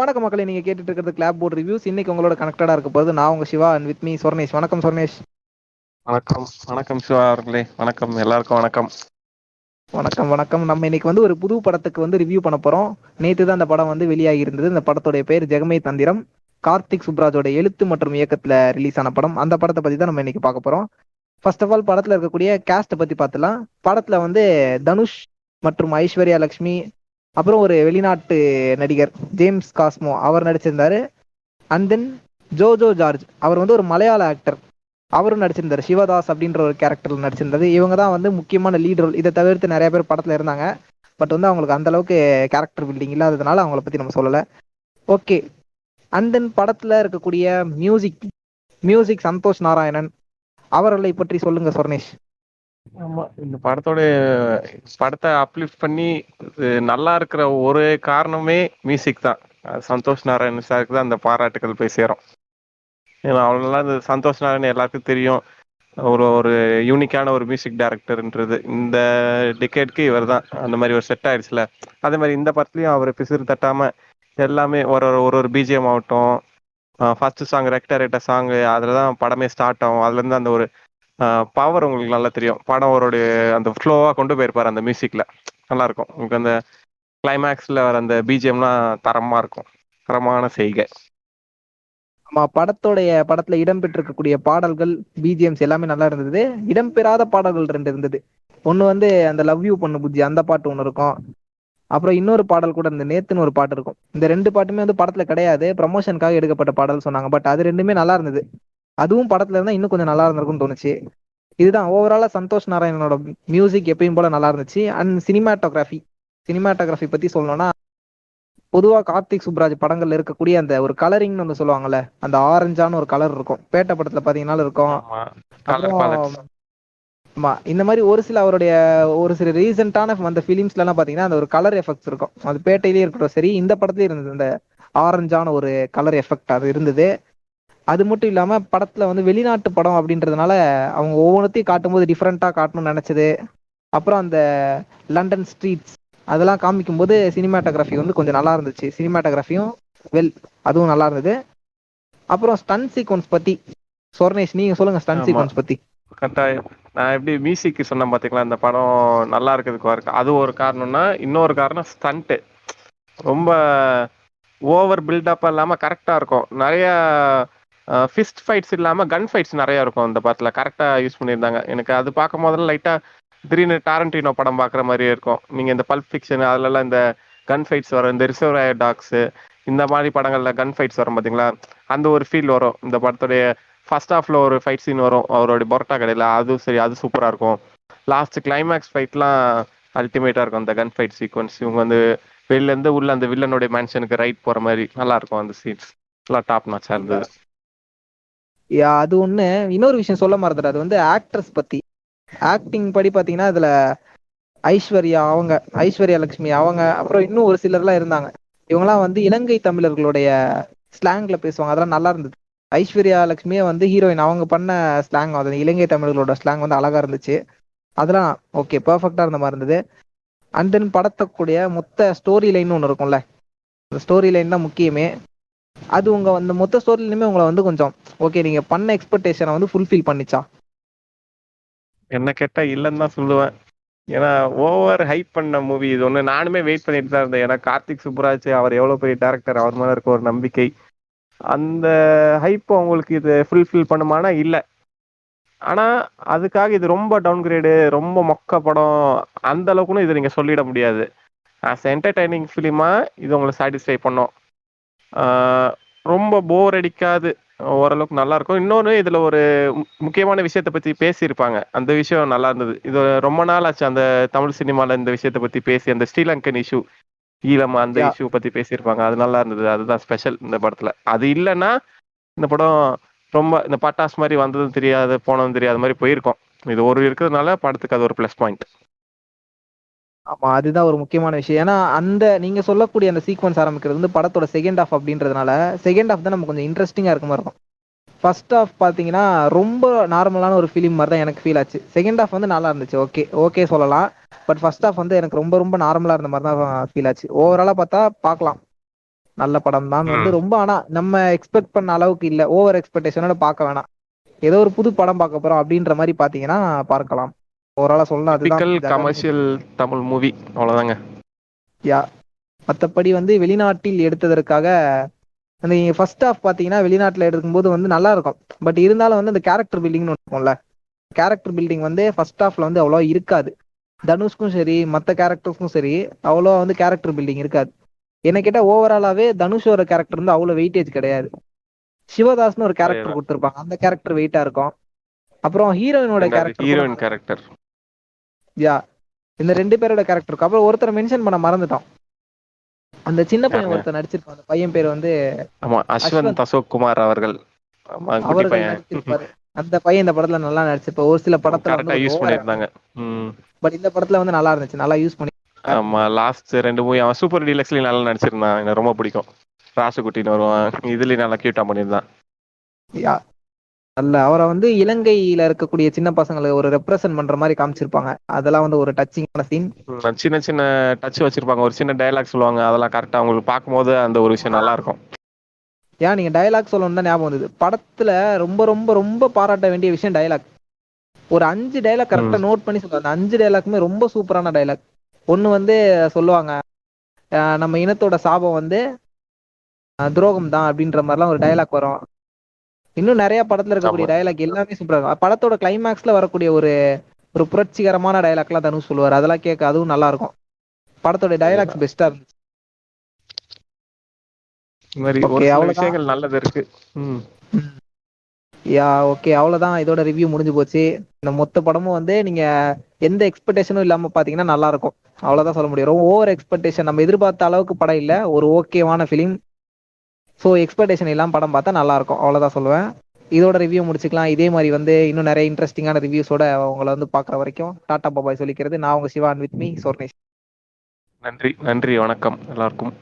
வணக்கம் மக்களை நீங்க கேட்டுட்டு இருக்கிறது கிளாப் போர்ட் ரிவ்யூஸ் இன்னைக்கு உங்களோட கனெக்டடா இருக்க போது நான் உங்க Siva and with me Sornesh வணக்கம் சொர்ணேஷ் வணக்கம். வணக்கம் சிவா அவர்களே. வணக்கம். எல்லாருக்கும் வணக்கம். வணக்கம் வணக்கம். நம்ம இன்னைக்கு வந்து ஒரு புது படத்துக்கு வந்து ரிவ்யூ பண்ண போறோம். நேத்து தான் அந்த படம் வந்து வெளியாகி இருந்தது இந்த படத்துடைய பேர் ஜெகமே தந்திரம். கார்த்திக் சுப்ராஜோட எழுத்து மற்றும் இயக்கத்துல ரிலீஸ் ஆன படம். அந்த படத்தை பத்தி தான் நம்ம இன்னைக்கு பார்க்க போறோம். ஃபர்ஸ்ட் ஆஃப் ஆல் படத்துல இருக்கக்கூடிய கேஸ்ட்டை பத்தி பார்த்துலாம் படத்துல வந்து தனுஷ் மற்றும் ஐஸ்வர்யா லட்சுமி அப்புறம் ஒரு வெளிநாட்டு நடிகர் ஜேம்ஸ் காஸ்மோ அவர் நடிச்சிருந்தாரு. அண்ட் தென் ஜோஜோ ஜார்ஜ் அவர் வந்து ஒரு மலையாள ஆக்டர் அவரும் நடிச்சிருந்தார். சிவதாஸ் அப்படின்ற ஒரு கேரக்டர்ல நடிச்சிருந்தது. இவங்க தான் வந்து முக்கியமான லீட் ரோல் இதை தவிர்த்து நிறைய பேர் படத்துல இருந்தாங்க. பட் வந்து அவங்களுக்கு அந்த அளவுக்கு கேரக்டர் பில்டிங் இல்லாததுனால அவங்கள பத்தி நம்ம சொல்லல. ஓகே அண்ட் தென் படத்துல இருக்கக்கூடிய மியூசிக் மியூசிக் சந்தோஷ் நாராயணன். அவர்களை பற்றி சொல்லுங்க சொர்ணேஷ். ஆமா. இந்த படத்தோட படத்தை அப்லிஃப்ட் பண்ணி நல்லா இருக்கிற ஒரு காரணமே மியூசிக் தான். சந்தோஷ் நாராயண் சாருக்கு தான் அந்த பாராட்டுகள் போய் சேரும். ஏன்னா அவ்வளோலாம் இந்த சந்தோஷ் நாராயண் எல்லாருக்கும் தெரியும். ஒரு ஒரு யூனிக்கான ஒரு மியூசிக் டைரக்டர்ன்றது இந்த டிக்கெட்க்கு இவர் தான். அந்த மாதிரி ஒரு செட் ஆயிடுச்சுல. அதே மாதிரி இந்த படத்துலயும் அவர் பிசிறு தட்டாம எல்லாமே ஒரு ஒரு ஒரு ஒரு பிஜிஎம் ஆகட்டும் ஃபர்ஸ்ட் சாங் ரெக்டரேட்ட சாங் அதில் தான் படமே ஸ்டார்ட் ஆகும். அதுலேருந்து அந்த ஒரு பவர் உங்களுக்கு நல்லா தெரியும். படம் அவருடைய அந்த ஃப்ளோவாக கொண்டு போயிருப்பார் அந்த மியூசிக்கில் நல்லா இருக்கும் உங்களுக்கு அந்த கிளைமேக்ஸில் வர அந்த பிஜிஎம்லாம் தரமாக இருக்கும். தரமான செய்கை. ஆமா படத்தோடைய படத்துல இடம்பெற்றிருக்கக்கூடிய பாடல்கள் பிஜிஎம்ஸ் எல்லாமே நல்லா இருந்தது. இடம்பெறாத பாடல்கள் ரெண்டு இருந்தது. ஒன்னு வந்து அந்த லவ் யூ பொண்ணு புஜ்ஜி அந்த பாட்டு ஒன்று இருக்கும். அப்புறம் இன்னொரு பாடல் கூட இந்த நேத்துன்னு ஒரு பாட்டு இருக்கும். இந்த ரெண்டு பாட்டுமே வந்து படத்துல கிடையாது. ப்ரமோஷனுக்காக எடுக்கப்பட்ட பாடல் சொன்னாங்க. பட் அது ரெண்டுமே நல்லா இருந்தது. அதுவும் படத்துல இருந்தா இன்னும் கொஞ்சம் நல்லா இருந்திருக்கும்னு தோணுச்சு. இதுதான் ஓவராலா சந்தோஷ் நாராயணனோட மியூசிக் எப்பயும் போல நல்லா இருந்துச்சு. அண்ட் சினிமாட்டோகிராஃபி சினிமாட்டோகிராஃபி பத்தி சொல்லணும்னா பொதுவா கார்த்திக் சுப்ராஜ் படங்கள்ல இருக்கக்கூடிய அந்த ஒரு கலரிங்னு வந்து சொல்லுவாங்கல்ல அந்த ஆரஞ்சான ஒரு கலர் இருக்கும். பேட்ட படத்துல பாத்தீங்கன்னா இருக்கும். ஆமா இந்த மாதிரி ஒரு சில அவருடைய ஒரு சில ரீசெண்டான அந்த ஃபிலிம்ஸ்ல எல்லாம் பாத்தீங்கன்னா அந்த ஒரு கலர் எஃபெக்ட்ஸ் இருக்கும். அது பேட்டையிலேயே இருக்கட்டும் சரி இந்த படத்துலயும் இருந்தது இந்த ஆரஞ்சான ஒரு கலர் எஃபெக்ட் அது இருந்தது. அது மட்டும் இல்லாம படத்துல வந்து வெளிநாட்டு படம் அப்படின்றதுனால அவங்க ஒவ்வொன்றத்தையும் காட்டும்போது டிஃப்ரெண்டா காட்டணும்னு நினைச்சது. அப்புறம் அந்த லண்டன் ஸ்ட்ரீட்ஸ் அதெல்லாம் காமிக்கும்போது சினிமாட்டோகிராஃபி வந்து கொஞ்சம் நல்லா இருந்துச்சு. சினிமாட்டோகிராஃபியும் வெல் அதுவும் நல்லா இருந்தது. அப்புறம் ஸ்டன் சீக்வன்ஸ் பத்தி சொர்ணேஷ் நீங்க சொல்லுங்க ஸ்டன். சீக்வன்ஸ் பத்தி. கட்டாயம். நான் எப்படி மியூசிக் சொன்னேன் பாத்தீங்களா? இந்த படம் நல்லா இருக்கிறதுக்கு இருக்கு அது ஒரு காரணம்னா இன்னொரு காரணம் ஸ்டண்ட்டு ரொம்ப ஓவர் பில்டப் இல்லாம கரெக்டா இருக்கும். நிறைய ஃபிஸ்ட் ஃபைட்ஸ் இல்லாமல் கன் ஃபைட்ஸ் நிறையா இருக்கும் அந்த படத்தில். கரெக்டாக யூஸ் பண்ணியிருந்தாங்க. எனக்கு அது பார்க்கும் போதெல்லாம் லைட்டாக திடீர்னு டாரண்டினோ படம் பார்க்குற மாதிரியே இருக்கும். நீங்கள் இந்த பல்ப் ஃபிக்ஷன் அதுலலாம் இந்த கன் ஃபைட்ஸ் வரும். இந்த ரிசர்வ் டாக்ஸு இந்த மாதிரி படங்களில் கன் ஃபைட்ஸ் வரும் பார்த்தீங்களா அந்த ஒரு ஃபீல் வரும். இந்த படத்துடைய ஃபர்ஸ்ட் ஹாஃப்ல ஒரு ஃபைட் சீன் வரும். அவருடைய பொரோட்டா கடையில். அதுவும் சரி அது சூப்பராக இருக்கும். லாஸ்ட் கிளைமேக்ஸ் ஃபைட்லாம் அல்டிமேட்டாக இருக்கும். அந்த கன் ஃபைட் சீக்வன்ஸ் இவங்க வந்து வெளிலேருந்து உள்ள அந்த வில்லனுடைய மேன்ஷனுக்கு ரைட் போகிற மாதிரி நல்லா இருக்கும் அந்த சீன்ஸ் எல்லாம் டாப் நாச்சாக இருந்தது. அது ஒண்ணு. இன்னொரு விஷயம் சொல்ல மறந்துட்டு அது வந்து ஆக்ட்ரஸ் பத்தி. ஆக்டிங் படி பாத்தீங்கன்னா இதுல ஐஸ்வர்யா அவங்க ஐஸ்வர்யா லட்சுமி அவங்க அப்புறம் இன்னும் ஒரு சிலர்லாம் இருந்தாங்க. இவங்கலாம் வந்து இலங்கை தமிழர்களுடைய ஸ்லாங்ல பேசுவாங்க. அதெல்லாம் நல்லா இருந்தது. ஐஸ்வர்யா லட்சுமியே வந்து ஹீரோயின் அவங்க பண்ண ஸ்லாங் அது இலங்கை தமிழர்களோட ஸ்லாங் வந்து அழகா இருந்துச்சு. அதெல்லாம் ஓகே பர்ஃபெக்டா இருந்த மாதிரி இருந்தது. அண்ட் தென் படத்தக்கூடிய மொத்த ஸ்டோரி லைன் ஒன்று இருக்கும்ல. அந்த ஸ்டோரி லைன் தான் முக்கியமே. அது உங்க அந்த மொத்த ஸ்டோரியிலுமே உங்களை வந்து கொஞ்சம் ஓகே நீங்க பண்ண எக்ஸ்பெக்டேஷனை வந்து ஃபுல்ஃபில் பண்ணிச்சா? என்ன கேட்டா இல்லைன்னு தான் சொல்லுவேன். ஏன்னா ஓவர் ஹைப் பண்ண மூவி இது ஒன்று நானுமே வெயிட் பண்ணிட்டு தான் இருந்தேன். ஏன்னா கார்த்திக் சுப்புராஜ் அவர் எவ்வளோ பெரிய டேரக்டர் அவர் மேலே இருக்க ஒரு நம்பிக்கை. அந்த ஹைப் உங்களுக்கு இது ஃபுல்ஃபில் பண்ணுமானா? இல்லை. ஆனால் அதுக்காக இது ரொம்ப டவுன்கிரேடு ரொம்ப மொக்க படம். அந்த அளவுக்குன்னு இதை நீங்கள் சொல்லிட முடியாது. ஆஸ் என்டர்டைனிங் ஃபிலிமா இது உங்களை சாட்டிஸ்ஃபை பண்ணும். ரொம்ப போர் அடிக்காது. ஓரளவுக்கு நல்லா இருக்கும் இன்னொன்று இதுல ஒரு முக்கியமான விஷயத்தை பத்தி பேசியிருப்பாங்க. அந்த விஷயம் நல்லா இருந்தது இது ரொம்ப நாள் ஆச்சு அந்த தமிழ் சினிமால இந்த விஷயத்தை பத்தி பேசி அந்த ஸ்ரீலங்கன் இஷ்யூ ஈழம் அந்த. இஷ்யூ பத்தி பேசியிருப்பாங்க. அது நல்லா இருந்தது அதுதான் ஸ்பெஷல் இந்த படத்துல. அது இல்லைன்னா இந்த படம் ரொம்ப இந்த பட்டாஸ் மாதிரி வந்ததும் தெரியாது போனதும் தெரியாத மாதிரி போயிருக்கும். இது ஒரு இருக்கிறதுனால படத்துக்கு அது ஒரு ப்ளஸ் பாயிண்ட் ஆமா அதுதான் ஒரு முக்கியமான விஷயம். ஏன்னா அந்த நீங்க சொல்லக்கூடிய அந்த சீக்வன்ஸ் ஆரம்பிக்கிறது வந்து படத்தோட செகண்ட் ஹாஃப் அப்படின்றதுனால செகண்ட் ஹாஃப் தான் நமக்கு கொஞ்சம் இன்ட்ரெஸ்டிங்கா இருக்க மாதிரி இருக்கும். ஃபர்ஸ்ட் ஹாஃப் பாத்தீங்கன்னா ரொம்ப நார்மலான ஒரு ஃபிலிம் மாதிரி தான் எனக்கு ஃபீல் ஆச்சு. செகண்ட் ஹாஃப் வந்து நல்லா இருந்துச்சு ஓகே ஓகே சொல்லலாம். பட் ஃபர்ஸ்ட் ஹாஃப் வந்து எனக்கு ரொம்ப ரொம்ப நார்மலா இருந்த மாதிரி தான் ஃபீல் ஆச்சு. ஓவராலா பார்த்தா பார்க்கலாம். நல்ல படம் தான் வந்து. ரொம்ப ஆனா நம்ம எக்ஸ்பெக்ட் பண்ண அளவுக்கு இல்ல. ஓவர் எக்ஸ்பெக்டேஷனோட பார்க்க வேணாம். ஏதோ ஒரு புது படம் பார்க்க போறோம் அப்படின்ற மாதிரி பாத்தீங்கன்னா பார்க்கலாம். ஓவராலா சொல்லலாம் அதுதான் கமர்ஷியல் தமிழ் மூவி அவ்வளவுதாங்க. யா மத்தபடி வந்து வெளிநாட்டில் எடுத்ததற்காக அந்த நீங்க ஃபர்ஸ்ட் ஹாஃப் பாத்தீங்கன்னா வெளிநாட்டுல எடுக்கும்போது வந்து நல்லா இருக்கும். பட் இருந்தாலும் வந்து அந்த கேரக்டர் பில்டிங்னு இருக்கும்ல. கேரக்டர் பில்டிங் வந்து ஃபர்ஸ்ட் ஹாஃப்ல வந்து அவ்வளோ இருக்காது. தனுஷ்க்கும் சரி மற்ற கேரக்டர்ஸ்க்கும் சரி அவ்வளோ வந்து கேரக்டர் பில்டிங் இருக்காது. என்ன கேட்டா ஓவராலாவே தனுஷோட கேரக்டர் வந்து அவ்வளோ வெயிட்டேஜ் கிடையாது. சிவதாஸ்னு ஒரு கேரக்டர். கொடுத்துருப்பாங்க. அந்த கேரக்டர் வெயிட்டா இருக்கும். அப்புறம் ஹீரோயினோட கேரக்டர் ஹீரோயின் கேரக்டர் யா இந்த ரெண்டு பேரோட கேரக்டர் இருக்கும் அப்புறம் ஒருத்தரை மென்ஷன் பண்ண மறந்துட்டோம் அந்த சின்ன பையன்? ஒருத்தர் நடிச்சிருப்பான். அந்த பையன் பேர் வந்து ஆமா அஸ்வந்த் அசோக் குமார் அவர்கள். நடிச்சிருப்பாரு. அந்த பையன் இந்த படத்துல நல்லா நடிச்சிருப்பாரு ஒரு சில படத்துல யூஸ் வந்து பண்ணியிருந்தாங்க. ம். பட் இந்த படத்துல வந்து நல்லா இருந்துச்சு. நல்லா யூஸ் பண்ணி ஆமா லாஸ்ட் ரெண்டு மூவி அவன் சூப்பர் டீலக்ஸ்லயும் நல்லா நடிச்சிருந்தான். எனக்கு ரொம்ப பிடிக்கும். ராசுகுட்டின்னு வருவான். இதுலயும் நல்லா கியூட்டா பண்ணியிருந்தான். யா நல்ல அவரை வந்து இலங்கையில இருக்கக்கூடிய சின்ன பசங்களை ஒரு ரெப்ரசன்ட் பண்ற மாதிரி காமிச்சிருப்பாங்க. அதெல்லாம் வந்து ஒரு டச்சிங்கான சீன் சின்ன சின்ன டச் வச்சிருப்பாங்க. ஒரு சின்ன டயலாக் சொல்லுவாங்க. அதெல்லாம் கரெக்டா அவங்களுக்கு பார்க்கும்போது அந்த ஒரு விஷயம் நல்லா இருக்கும் ஏன் நீங்க டயலாக் சொல்லணும் தான் ஞாபகம் வந்தது. படத்துல ரொம்ப ரொம்ப ரொம்ப பாராட்ட வேண்டிய விஷயம் டயலாக் ஒரு அஞ்சு டயலாக் கரெக்டா நோட் பண்ணி சொல்லுவாங்க. அந்த அஞ்சு டயலாக்குமே ரொம்ப சூப்பரான டயலாக் ஒன்னு வந்து சொல்லுவாங்க நம்ம இனத்தோட சாபம் வந்து துரோகம் தான் அப்படின்ற மாதிரிலாம் ஒரு டயலாக் வரும். இன்னும் நிறைய படத்துல இருக்கக்கூடிய. டயலாக் எல்லாமே சூப்பரா இருக்கும். படத்தோட கிளைமேக்ஸ்ல வரக்கூடிய ஒரு ஒரு புரட்சிகரமான டயலாக்லாம் தனுஷ் சொல்லுவார். அதெல்லாம் கேட்க அதுவும் நல்லா இருக்கும். படத்தோட டயலாக்ஸ் பெஸ்டா இருந்துச்சு. விஷயங்கள் நல்லது இருக்கு. யா ஓகே அவ்வளவுதான். இதோட ரிவ்யூ முடிஞ்சு போச்சு. இந்த மொத்த படமும் வந்து நீங்க எந்த எக்ஸ்பெக்டேஷனும் இல்லாம பாத்தீங்கன்னா நல்லா இருக்கும். அவ்வளவுதான் சொல்ல முடியும். ரொம்ப ஓவர் எக்ஸ்பெக்டேஷன் நம்ம எதிர்பார்த்த அளவுக்கு படம் இல்ல. ஒரு ஓகேவான ஃபிலிம் ஸோ எக்ஸ்பெக்டேஷன் எல்லாம் படம் பார்த்தா நல்லா இருக்கும் அவ்வளவுதான் சொல்லுவேன். இதோட ரிவ்யூ முடிச்சுக்கலாம். இதே மாதிரி வந்து இன்னும் நிறைய இன்ட்ரெஸ்டிங்கான ரிவ்யூஸோட உங்களை வந்து பாக்குற வரைக்கும் டாடா பாபாய் சொல்லிக்கிறது. நான் உங்க சிவான் வித் மீ சோர்னேஷ். நன்றி. நன்றி. வணக்கம். எல்லாருக்கும்.